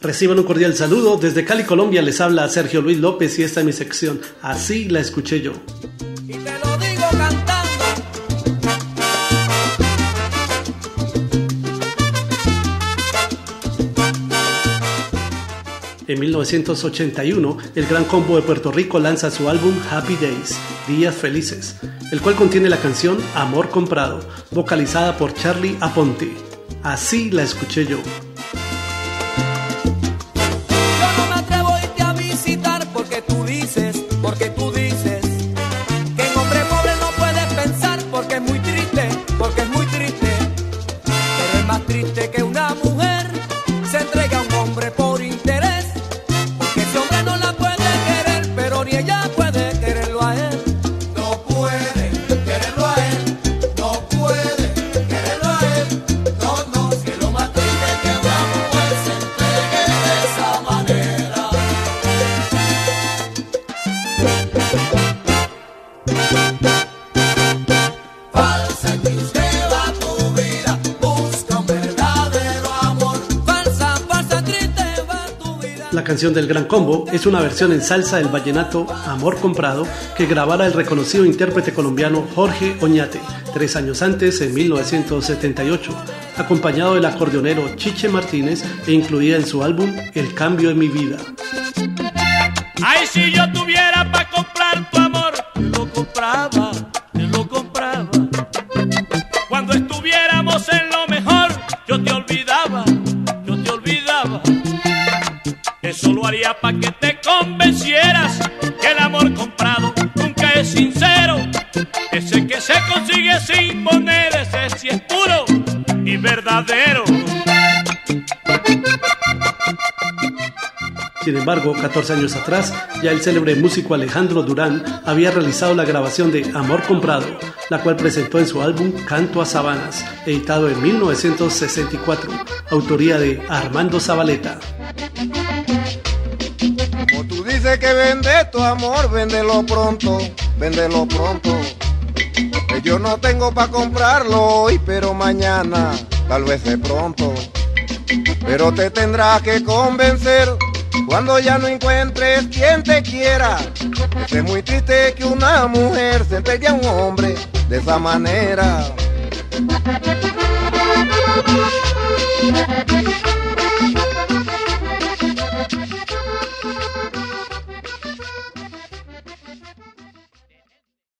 Reciban un cordial saludo. Desde Cali, Colombia, les habla Sergio Luis López y esta es mi sección. Así la escuché yo. En 1981, el Gran Combo de Puerto Rico lanza su álbum Happy Days, Días Felices, el cual contiene la canción Amor Comprado, vocalizada por Charlie Aponte. Así la escuché yo. La canción del Gran Combo es una versión en salsa del vallenato Amor Comprado que grabara el reconocido intérprete colombiano Jorge Oñate tres años antes, en 1978, acompañado del acordeonero Chiche Martínez e incluida en su álbum El Cambio de mi Vida. Ay, si yo tuviera Cuando estuviéramos en lo mejor, yo te olvidaba, yo te olvidaba. Eso lo haría para que te convencieras que el amor comprado nunca es sincero. Ese que se consigue sin poner, ese sí es puro y verdadero. Sin embargo, 14 años atrás, ya el célebre músico Alejandro Durán había realizado la grabación de Amor Comprado, la cual presentó en su álbum Canto a Sabanas, editado en 1964, autoría de Armando Zabaleta. Como tú dices que vende tu amor, véndelo pronto, véndelo pronto. Yo no tengo para comprarlo hoy, pero mañana, tal vez de pronto. Pero te tendrás que convencer cuando ya no encuentres quien te quiera. Es muy triste que una mujer se entregue a un hombre de esa manera.